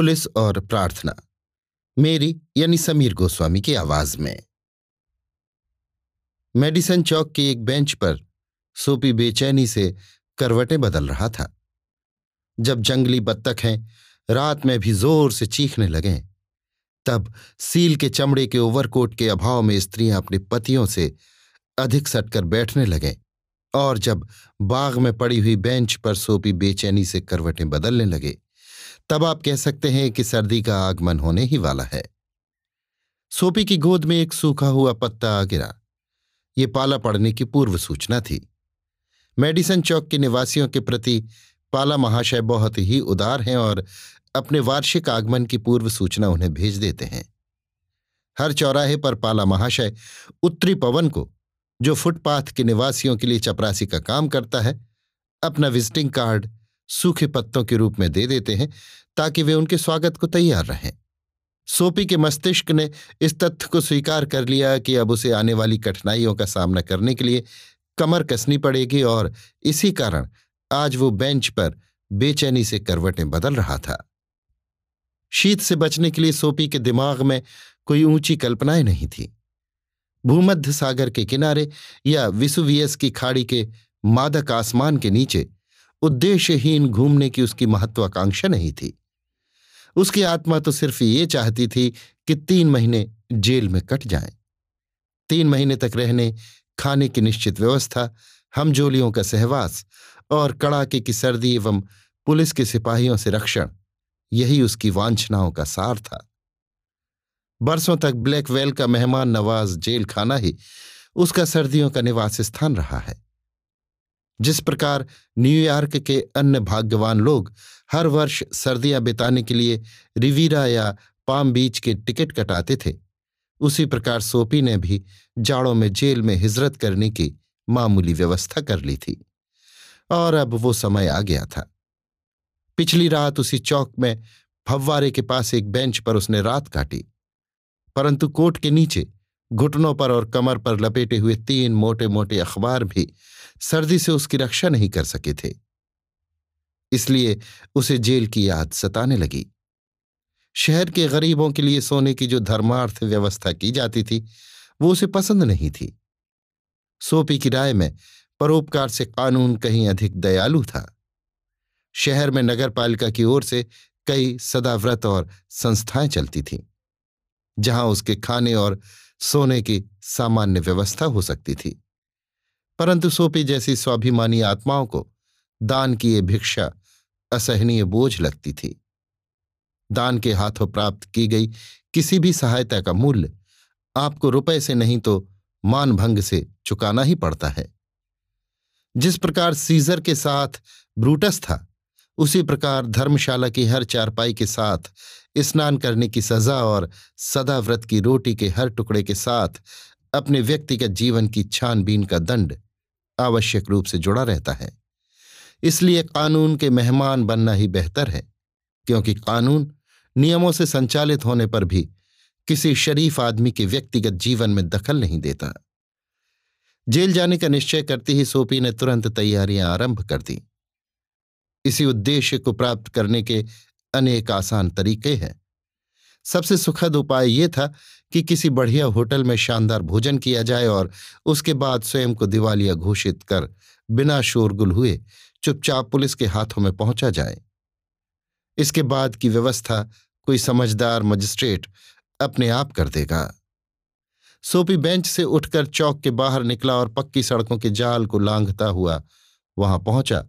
Police और प्रार्थना। मेरी यानी समीर गोस्वामी की आवाज़ में। मेडिसन चौक के एक बेंच पर सोपी बेचैनी से करवटें बदल रहा था। जब जंगली बत्तख हैं, रात में भी ज़ोर से चीखने लगे, तब सील के चमड़े के ओवरकोट के अभाव में स्त्रियाँ अपने पतियों से अधिक सटकर बैठने लगें, और जब बाग में पड़ी हुई बेंच पर सोपी बेचैनी से करवटें बदलने लगे तब आप कह सकते हैं कि सर्दी का आगमन होने ही वाला है। सोपी की गोद में एक सूखा हुआ पत्ता आ गिरा। ये पाला पड़ने की पूर्व सूचना थी। मेडिसन चौक के निवासियों के प्रति पाला महाशय बहुत ही उदार हैं और अपने वार्षिक आगमन की पूर्व सूचना उन्हें भेज देते हैं। हर चौराहे पर पाला महाशय उत्तरी पवन को, जो फुटपाथ के निवासियों के लिए चपरासी का काम करता है, अपना विजिटिंग कार्ड सूखे पत्तों के रूप में दे देते हैं, ताकि वे उनके स्वागत को तैयार रहें। सोपी के मस्तिष्क ने इस तथ्य को स्वीकार कर लिया कि अब उसे आने वाली कठिनाइयों का सामना करने के लिए कमर कसनी पड़ेगी और इसी कारण आज वो बेंच पर बेचैनी से करवटें बदल रहा था। शीत से बचने के लिए सोपी के दिमाग में कोई ऊँची कल्पनाएँ नहीं थी। भूमध्य सागर के किनारे या विसुवियस की खाड़ी के मादक आसमान के नीचे उद्देश्यहीन घूमने की उसकी महत्वाकांक्षा नहीं थी। उसकी आत्मा तो सिर्फ़ ये चाहती थी कि तीन महीने जेल में कट जाएँ। तीन महीने तक रहने, खाने की निश्चित व्यवस्था, हमजोलियों का सहवास और कड़ाके की सर्दी एवं पुलिस के सिपाहियों से रक्षण, यही उसकी वांछनाओं का सार था। बरसों तक ब्लैक वेल का मेहमान नवाज़ जेल खाना ही उसका सर्दियों का निवास स्थान रहा है। जिस प्रकार न्यूयॉर्क के अन्य भाग्यवान लोग हर वर्ष सर्दियाँ बिताने के लिए रिवीरा या पाम बीच के टिकट कटाते थे, उसी प्रकार सोपी ने भी जाड़ों में जेल में हिजरत करने की मामूली व्यवस्था कर ली थी। और अब वो समय आ गया था। पिछली रात उसी चौक में फव्वारे के पास एक बेंच पर उसने रात काटी, परंतु कोट के नीचे, घुटनों पर और कमर पर लपेटे हुए तीन मोटे मोटे अखबार भी सर्दी से उसकी रक्षा नहीं कर सके थे। इसलिए उसे जेल की याद सताने लगी। शहर के गरीबों के लिए सोने की जो धर्मार्थ व्यवस्था की जाती थी, वो उसे पसंद नहीं थी। सोपी की राय में परोपकार से कानून कहीं अधिक दयालु था। शहर में नगरपालिका की ओर से कई सदाव्रत और संस्थाएँ चलती थीं, जहाँ उसके खाने और सोने की सामान्य व्यवस्था हो सकती थी। परंतु सोपी जैसी स्वाभिमानी आत्माओं को दान की ये भिक्षा असहनीय बोझ लगती थी। दान के हाथों प्राप्त की गई किसी भी सहायता का मूल्य आपको रुपए से नहीं तो मानभंग से चुकाना ही पड़ता है। जिस प्रकार सीजर के साथ ब्रूटस था, उसी प्रकार धर्मशाला की हर चारपाई के साथ स्नान करने की सजा और सदाव्रत की रोटी के हर टुकड़े के साथ अपने व्यक्तिगत जीवन की छानबीन का दंड आवश्यक रूप से जुड़ा रहता है। इसलिए कानून के मेहमान बनना ही बेहतर है, क्योंकि कानून नियमों से संचालित होने पर भी किसी शरीफ आदमी के व्यक्तिगत जीवन में दखल नहीं देता। जेल जाने का निश्चय करते ही सोपी ने तुरंत तैयारियाँ आरंभ कर दी। इसी उद्देश्य को प्राप्त करने के अनेक आसान तरीके हैं। सबसे सुखद उपाय यह था कि किसी बढ़िया होटल में शानदार भोजन किया जाए और उसके बाद स्वयं को दिवालिया घोषित कर बिना शोरगुल हुए चुपचाप पुलिस के हाथों में पहुँचा जाए। इसके बाद की व्यवस्था कोई समझदार मजिस्ट्रेट अपने आप कर देगा। सोपी बेंच से उठकर चौक के बाहर निकला और पक्की सड़कों के जाल को लांघता हुआ वहाँ पहुँचा,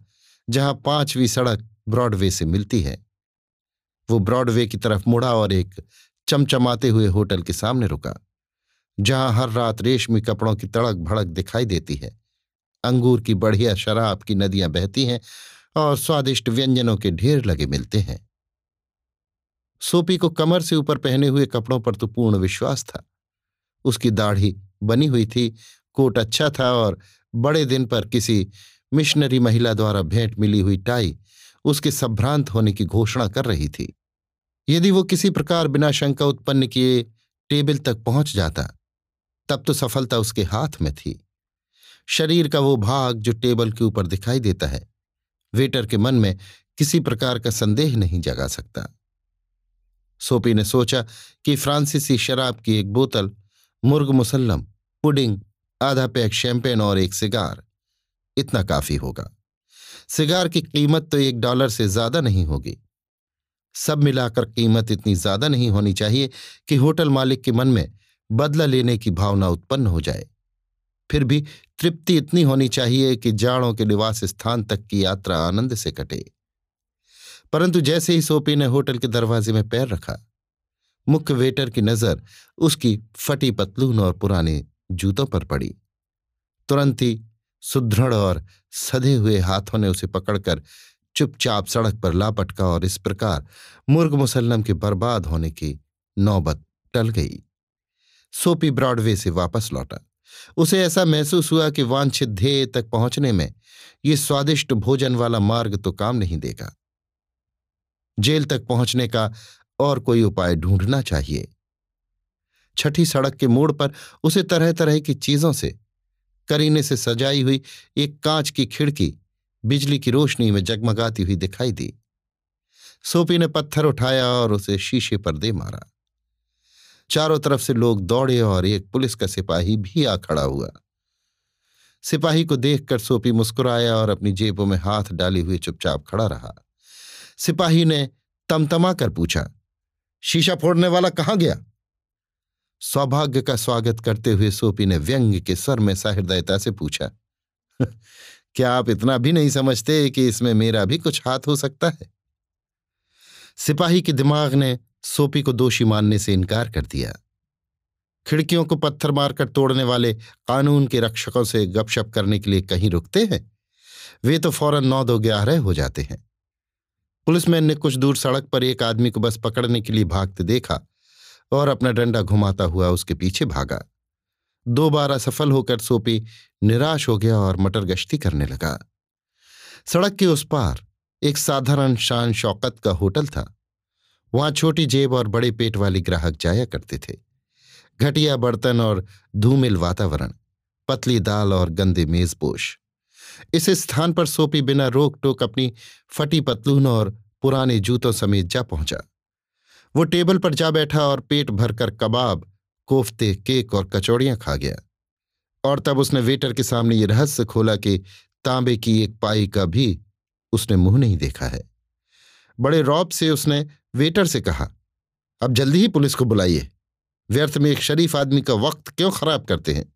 जहाँ पांचवी सड़क ब्रॉडवे से मिलती है। वो ब्रॉडवे की तरफ़ मुड़ा और एक चमचमाते हुए होटल के सामने रुका, जहाँ हर रात रेशमी कपड़ों की तड़क भड़क दिखाई देती है। अंगूर की बढ़िया शराब की नदियाँ बहती हैं और स्वादिष्ट व्यंजनों के ढेर लगे मिलते हैं। सोपी को कमर से ऊपर पहने हुए कपड़ों पर तो पूर्ण विश्वास था। उसकी दाढ़ी बनी हुई थी, कोट अच्छा था और बड़े दिन पर किसी मिशनरी महिला द्वारा भेंट मिली हुई टाई उसके संभ्रांत होने की घोषणा कर रही थी। यदि वो किसी प्रकार बिना शंका उत्पन्न किए टेबल तक पहुँच जाता, तब तो सफलता उसके हाथ में थी। शरीर का वो भाग जो टेबल के ऊपर दिखाई देता है, वेटर के मन में किसी प्रकार का संदेह नहीं जगा सकता। सोपी ने सोचा कि फ्रांसीसी शराब की एक बोतल, मुर्ग मुसल्लम, पुडिंग, आधा पैक शैंपेन और एक सिगार, इतना काफ़ी होगा। सिगार की कीमत तो एक डॉलर से ज़्यादा नहीं होगी। सब मिलाकर कीमत इतनी ज़्यादा नहीं होनी चाहिए कि होटल मालिक के मन में बदला लेने की भावना उत्पन्न हो जाए। फिर भी तृप्ति इतनी होनी चाहिए कि जाड़ों के निवास स्थान तक की यात्रा आनंद से कटे। परंतु जैसे ही सोपी ने होटल के दरवाजे में पैर रखा, मुख्य वेटर की नज़र उसकी फटी पतलून और पुराने जूतों पर पड़ी। तुरंत ही सुदृढ़ और सधे हुए हाथों ने उसे पकड़कर चुपचाप सड़क पर लापटका और इस प्रकार मुर्ग मुसल्लम के बर्बाद होने की नौबत टल गई। सोपी ब्रॉडवे से वापस लौटा। उसे ऐसा महसूस हुआ कि वांछित ध्येय तक पहुँचने में ये स्वादिष्ट भोजन वाला मार्ग तो काम नहीं देगा। जेल तक पहुँचने का और कोई उपाय ढूंढना चाहिए। छठी सड़क के मोड़ पर उसे तरह तरह की चीज़ों से, करीने से सजाई हुई एक कांच की खिड़की बिजली की रोशनी में जगमगाती हुई दिखाई दी। सोपी ने पत्थर उठाया और उसे शीशे पर दे मारा। चारों तरफ़ से लोग दौड़े और एक पुलिस का सिपाही भी आ खड़ा हुआ। सिपाही को देखकर सोपी मुस्कुराया और अपनी जेबों में हाथ डाले हुए चुपचाप खड़ा रहा। सिपाही ने तमतमा कर पूछा, शीशा फोड़ने वाला कहाँ गया? सौभाग्य का स्वागत करते हुए सोपी ने व्यंग के स्वर में सहृदयता से पूछा क्या आप इतना भी नहीं समझते कि इसमें मेरा भी कुछ हाथ हो सकता है? सिपाही के दिमाग ने सोपी को दोषी मानने से इनकार कर दिया। खिड़कियों को पत्थर मारकर तोड़ने वाले कानून के रक्षकों से गपशप करने के लिए कहीं रुकते हैं, वे तो फ़ौरन नौ दो ग्यारह हो जाते हैं। पुलिसमैन ने कुछ दूर सड़क पर एक आदमी को बस पकड़ने के लिए भागते देखा और अपना डंडा घुमाता हुआ उसके पीछे भागा। दो सफल होकर सोपी, निराश हो गया और मटर गश्ती करने लगा। सड़क के उस पार एक साधारण शान शौकत का होटल था। वहाँ छोटी जेब और बड़े पेट वाले ग्राहक जाया करते थे। घटिया बर्तन और धूमिल वातावरण, पतली दाल और गंदे मेजपोश। इस स्थान पर सोपी बिना रोक टोक अपनी फटी पतलून और पुराने जूतों समेत जा पहुँचा। वो टेबल पर जा बैठा और पेट भरकर कबाब कोफ्ते, केक और कचौड़ियाँ खा गया। और तब उसने वेटर के सामने ये रहस्य खोला कि तांबे की एक पाई का भी उसने मुँह नहीं देखा है। बड़े रौब से उसने वेटर से कहा, अब जल्दी ही पुलिस को बुलाइए। व्यर्थ में एक शरीफ आदमी का वक्त क्यों खराब करते हैं?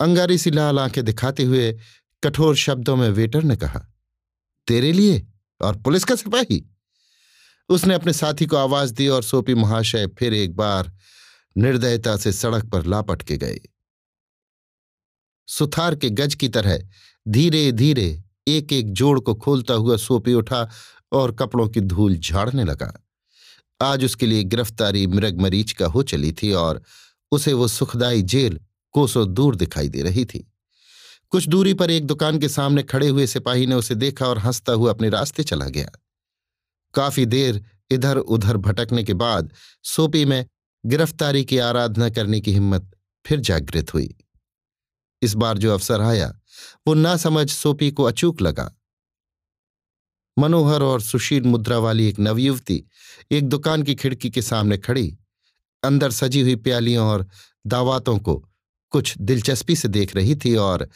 अंगारी सी लाल आँखें दिखाते हुए कठोर शब्दों में वेटर ने कहा, तेरे लिए और पुलिस का सिपाही? उसने अपने साथी को आवाज़ दी और सोपी महाशय फिर एक बार निर्दयता से सड़क पर लापट के गए। सुथार के गज की तरह धीरे धीरे एक एक जोड़ को खोलता हुआ सोपी उठा और कपड़ों की धूल झाड़ने लगा। आज उसके लिए गिरफ्तारी मृग मरीच का हो चली थी और उसे वो सुखदाई जेल कोसों दूर दिखाई दे रही थी। कुछ दूरी पर एक दुकान के सामने खड़े हुए सिपाही ने उसे देखा और हंसता हुआ अपने रास्ते चला गया। काफ़ी देर इधर उधर भटकने के बाद सोपी में गिरफ्तारी की आराधना करने की हिम्मत फिर जागृत हुई। इस बार जो अवसर आया, वो ना समझ सोपी को अचूक लगा। मनोहर और सुशील मुद्रा वाली एक नवयुवती एक दुकान की खिड़की के सामने खड़ी, अंदर सजी हुई प्यालियों और दावातों को कुछ दिलचस्पी से देख रही थी और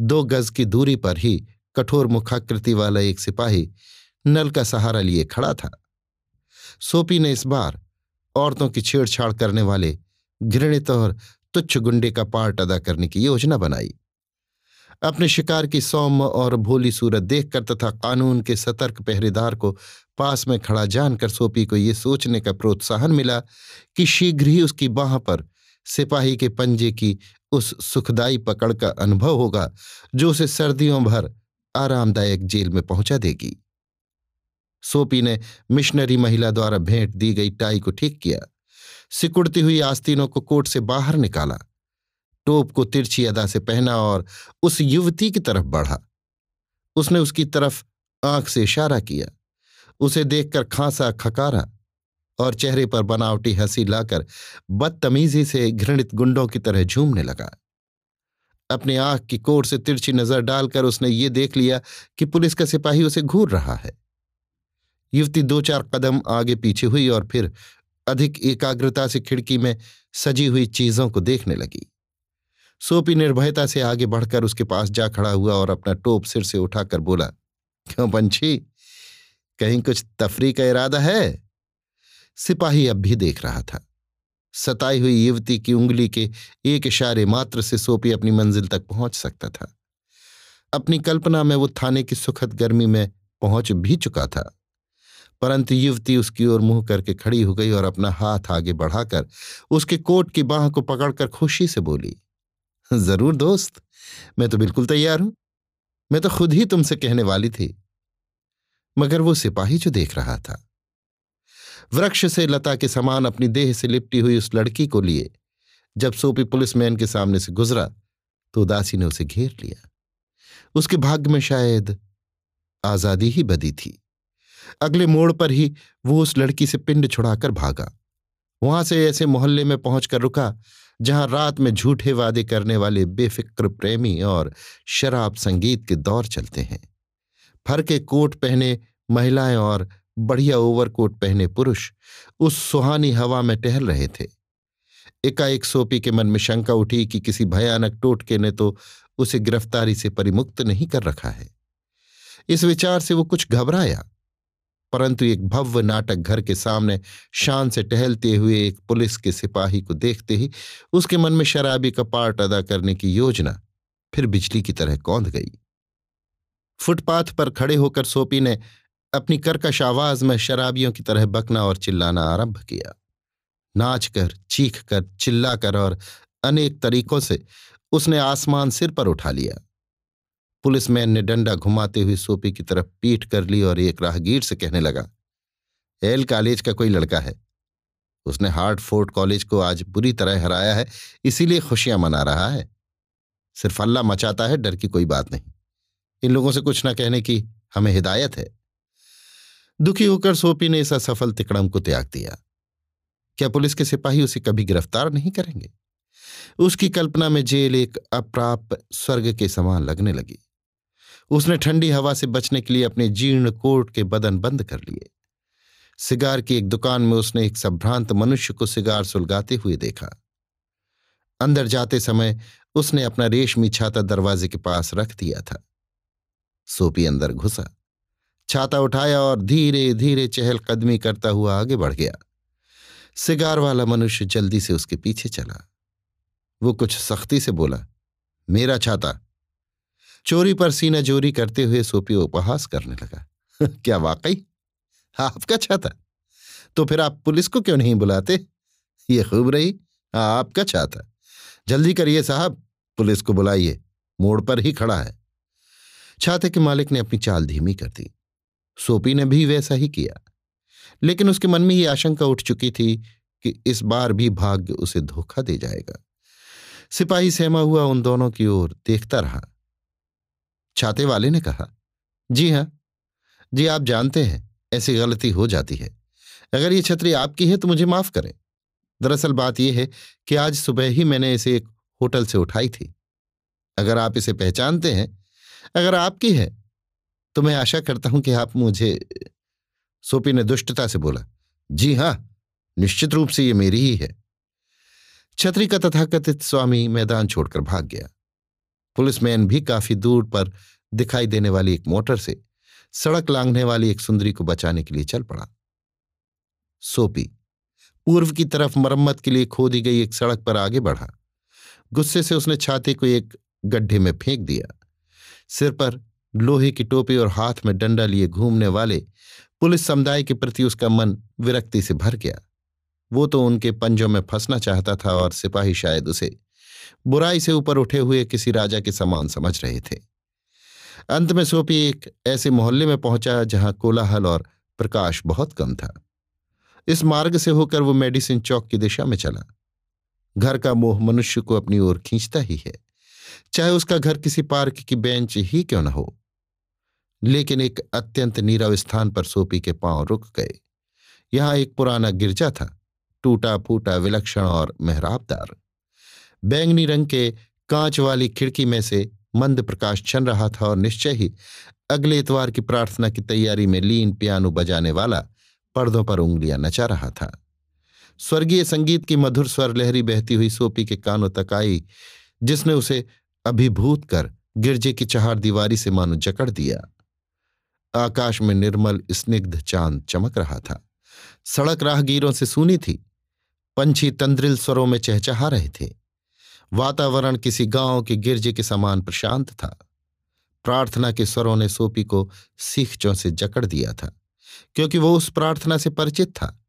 दो गज की दूरी पर ही कठोर मुखाकृति वाला एक सिपाही नल का सहारा लिए खड़ा था। सोपी ने इस बार औरतों की छेड़छाड़ करने वाले घृणित और तुच्छ गुंडे का पार्ट अदा करने की योजना बनाई। अपने शिकार की सौम्य और भोली सूरत देखकर तथा कानून के सतर्क पहरेदार को पास में खड़ा जानकर सोपी को ये सोचने का प्रोत्साहन मिला कि शीघ्र ही उसकी बाह पर सिपाही के पंजे की उस सुखदाई पकड़ का अनुभव होगा, जो उसे सर्दियों भर आरामदायक जेल में पहुँचा देगी। सोपी ने मिशनरी महिला द्वारा भेंट दी गई टाई को ठीक किया। सिकुड़ती हुई आस्तीनों को कोट से बाहर निकाला। टोप को तिरछी अदा से पहना और उस युवती की तरफ़ बढ़ा। उसने उसकी तरफ़ आँख से इशारा किया। उसे देखकर खांसा खकारा और चेहरे पर बनावटी हँसी लाकर बदतमीजी से घृणित गुंडों की तरह झूमने लगा। अपनी आँख की कोर से तिरछी नज़र डालकर उसने ये देख लिया कि पुलिस का सिपाही उसे घूर रहा है। युवती दो चार कदम आगे पीछे हुई और फिर अधिक एकाग्रता से खिड़की में सजी हुई चीज़ों को देखने लगी। सोपी निर्भयता से आगे बढ़कर उसके पास जा खड़ा हुआ और अपना टोप सिर से उठाकर बोला, क्यों पंछी कहीं कुछ तफरी का इरादा है? सिपाही अब भी देख रहा था। सताई हुई युवती की उंगली के एक इशारे मात्र से सोपी अपनी मंजिल तक पहुँच सकता था। अपनी कल्पना में वो थाने की सुखद गर्मी में पहुँच भी चुका था। परंतु युवती उसकी ओर मुँह करके खड़ी हो गई और अपना हाथ आगे बढ़ाकर उसके कोट की बाह को पकड़कर खुशी से बोली, ज़रूर दोस्त, मैं तो बिल्कुल तैयार हूँ। मैं तो खुद ही तुमसे कहने वाली थी। मगर वो सिपाही जो देख रहा था। वृक्ष से लता के समान अपनी देह से लिपटी हुई उस लड़की को लिए, जब सोपी पुलिसमैन के सामने से गुजरा तो उदासी ने उसे घेर लिया। उसके भाग्य में शायद आज़ादी ही बदी थी। अगले मोड़ पर ही वो उस लड़की से पिंड छुड़ाकर भागा। वहाँ से ऐसे मोहल्ले में पहुंचकर रुका, जहाँ रात में झूठे वादे करने वाले बेफिक्र प्रेमी और शराब संगीत के दौर चलते हैं। फर के कोट पहने महिलाएँ और बढ़िया ओवरकोट पहने पुरुष उस सुहानी हवा में टहल रहे थे। एकाएक सोपी के मन में शंका उठी कि किसी भयानक टोटके ने तो उसे गिरफ्तारी से परिमुक्त नहीं कर रखा है। इस विचार से वो कुछ घबराया। परंतु एक भव्य नाटक घर के सामने शान से टहलते हुए एक पुलिस के सिपाही को देखते ही उसके मन में शराबी का पार्ट अदा करने की योजना फिर बिजली की तरह कौंध गई। फुटपाथ पर खड़े होकर सोपी ने अपनी कर्कश आवाज़ में शराबियों की तरह बकना और चिल्लाना आरंभ किया। नाच कर चीख कर चिल्लाकर और अनेक तरीकों से उसने आसमान सिर पर उठा लिया। पुलिसमैन ने डंडा घुमाते हुए सोपी की तरफ़ पीठ कर ली और एक राहगीर से कहने लगा, एल कॉलेज का कोई लड़का है। उसने हार्ट फोर्ट कॉलेज को आज बुरी तरह हराया है, इसीलिए खुशियाँ मना रहा है। सिर्फ़ अल्लाह मचाता है, डर की कोई बात नहीं। इन लोगों से कुछ ना कहने की हमें हिदायत है। दुखी होकर सोपी ने इस असफल तिकड़म को त्याग दिया। क्या पुलिस के सिपाही उसे कभी गिरफ़्तार नहीं करेंगे? उसकी कल्पना में जेल एक अप्राप स्वर्ग के समान लगने लगी। उसने ठंडी हवा से बचने के लिए अपने जीर्ण कोट के बदन बंद कर लिए। सिगार की एक दुकान में उसने एक संभ्रांत मनुष्य को सिगार सुलगाते हुए देखा। अंदर जाते समय उसने अपना रेशमी छाता दरवाजे के पास रख दिया था। सोपी अंदर घुसा। छाता उठाया और धीरे धीरे चहलकदमी करता हुआ आगे बढ़ गया। सिगार वाला मनुष्य जल्दी से उसके पीछे चला। वो कुछ सख्ती से बोला, मेरा छाता चोरी पर सीना जोरी करते हुए सोपी उपहास करने लगा। क्या वाकई? आपका छाता। तो फिर आप पुलिस को क्यों नहीं बुलाते? ये खूब रही, आपका छाता। जल्दी करिए साहब, पुलिस को बुलाइए, मोड़ पर ही खड़ा है। छाते के मालिक ने अपनी चाल धीमी कर दी। सोपी ने भी वैसा ही किया। लेकिन उसके मन में ये आशंका उठ चुकी थी कि इस बार भी भाग्य उसे धोखा दे जाएगा। सिपाही सहमा हुआ उन दोनों की ओर देखता रहा। छाते वाले ने कहा, जी हाँ। जी, आप जानते हैं, ऐसी गलती हो जाती है। अगर ये छतरी आपकी है तो मुझे माफ़ करें। दरअसल बात यह है कि आज सुबह ही मैंने इसे एक होटल से उठाई थी। अगर आप इसे पहचानते हैं, अगर आपकी है तो मैं आशा करता हूँ कि आप मुझे सोपी ने दुष्टता से बोला, जी हाँ, निश्चित रूप से ये मेरी ही है। छतरी का तथाकथित स्वामी मैदान छोड़कर भाग गया। पुलिसमैन भी काफ़ी दूर पर दिखाई देने वाली एक मोटर से सड़क लांघने वाली एक सुंदरी को बचाने के लिए चल पड़ा। सोपी, पूर्व की तरफ़ मरम्मत के लिए खोदी गई एक सड़क पर आगे बढ़ा। गुस्से से उसने छाती को एक गड्ढे में फेंक दिया। सिर पर लोहे की टोपी और हाथ में डंडा लिए घूमने वाले पुलिस समुदाय के प्रति उसका मन विरक्ति से भर गया। वो तो उनके पंजों में फंसना चाहता था और सिपाही शायद उसे बुराई से ऊपर उठे हुए किसी राजा के समान समझ रहे थे। अंत में सोपी एक ऐसे मोहल्ले में पहुँचा जहाँ कोलाहल और प्रकाश बहुत कम था। इस मार्ग से होकर वो मेडिसिन चौक की दिशा में चला। घर का मोह मनुष्य को अपनी ओर खींचता ही है। चाहे उसका घर किसी पार्क की बेंच ही क्यों न हो। लेकिन एक अत्यंत नीरव स्थान पर सोपी के पाँव रुक गए। यहाँ एक पुराना गिरजा था टूटा फूटा विलक्षण और मेहराबदार। बैंगनी रंग के कांच वाली खिड़की में से मंद प्रकाश छन रहा था और निश्चय ही अगले इतवार की प्रार्थना की तैयारी में लीन पियानो बजाने वाला पर्दों पर उंगलियाँ नचा रहा था। स्वर्गीय संगीत की मधुर स्वर लहरी बहती हुई सोपी के कानों तक आई, जिसने उसे अभिभूत कर गिरजे की चहार दीवारी से मानो जकड़ दिया। आकाश में निर्मल, स्निग्ध चाँद चमक रहा था। सड़क राहगीरों से सुनी थी। पंछी तंद्रिल स्वरों में चहचहा रहे थे। वातावरण किसी गाँव के गिरजे के समान प्रशांत था। प्रार्थना के स्वरों ने सोपी को सीखचों से जकड़ दिया था, क्योंकि वो उस प्रार्थना से परिचित था।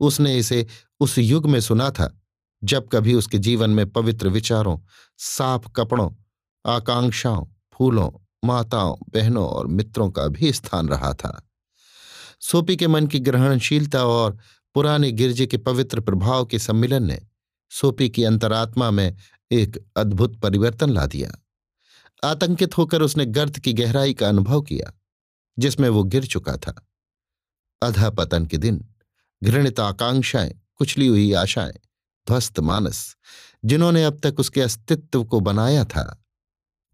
उसने इसे उस युग में सुना था, जब कभी उसके जीवन में पवित्र विचारों, साफ़ कपड़ों, आकांक्षाओं, फूलों, माताओं, बहनों और मित्रों का भी स्थान रहा था। सोपी के मन की ग्रहणशीलता और पुराने गिरजे के पवित्र प्रभाव के सम्मिलन ने सोपी की अंतरात्मा में एक अद्भुत परिवर्तन ला दिया। आतंकित होकर उसने गर्त की गहराई का अनुभव किया, जिसमें वो गिर चुका था। अधा पतन के दिन घृणित आकांक्षाएँ, कुचली हुई आशाएँ, ध्वस्त मानस, जिन्होंने अब तक उसके अस्तित्व को बनाया था,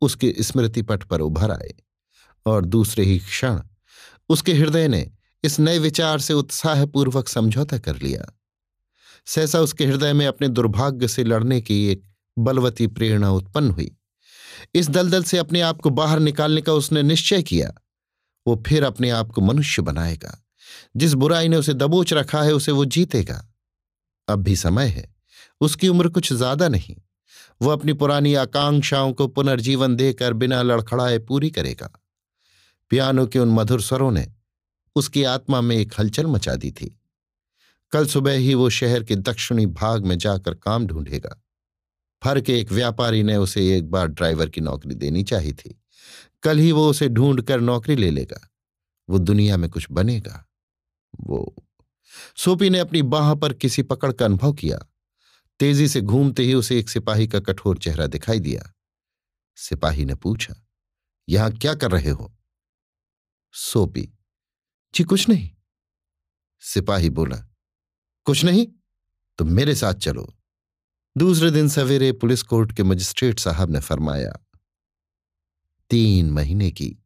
उसके स्मृति पट पर उभर आए और दूसरे ही क्षण उसके हृदय ने इस नए विचार से उत्साहपूर्वक समझौता कर लिया। सहसा उसके हृदय में अपने दुर्भाग्य से लड़ने की एक बलवती प्रेरणा उत्पन्न हुई। इस दलदल से अपने आप को बाहर निकालने का उसने निश्चय किया। वो फिर अपने आप को मनुष्य बनाएगा। जिस बुराई ने उसे दबोच रखा है, उसे वो जीतेगा। अब भी समय है। उसकी उम्र कुछ ज़्यादा नहीं। वो अपनी पुरानी आकांक्षाओं को पुनर्जीवन देकर बिना लड़खड़ाए पूरी करेगा। पियानो के उन मधुर स्वरों ने उसकी आत्मा में एक हलचल मचा दी थी। कल सुबह ही वो शहर के दक्षिणी भाग में जाकर काम ढूंढेगा। फर के एक व्यापारी ने उसे एक बार ड्राइवर की नौकरी देनी चाहिए थी। कल ही वो उसे ढूंढ कर नौकरी ले लेगा। वो दुनिया में कुछ बनेगा। वो सोपी ने अपनी बाह पर किसी पकड़ का अनुभव किया। तेज़ी से घूमते ही उसे एक सिपाही का कठोर चेहरा दिखाई दिया। सिपाही ने पूछा, यहाँ क्या कर रहे हो? सोपी, जी कुछ नहीं। सिपाही बोला कुछ नहीं तो मेरे साथ चलो। दूसरे दिन सवेरे पुलिस कोर्ट के मजिस्ट्रेट साहब ने फरमाया, तीन महीने की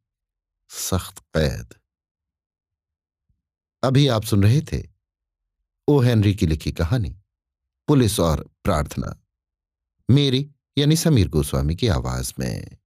सख्त कैद। अभी आप सुन रहे थे ओ हेनरी की लिखी कहानी, पुलिस और प्रार्थना। मेरी यानी समीर गोस्वामी की आवाज़ में।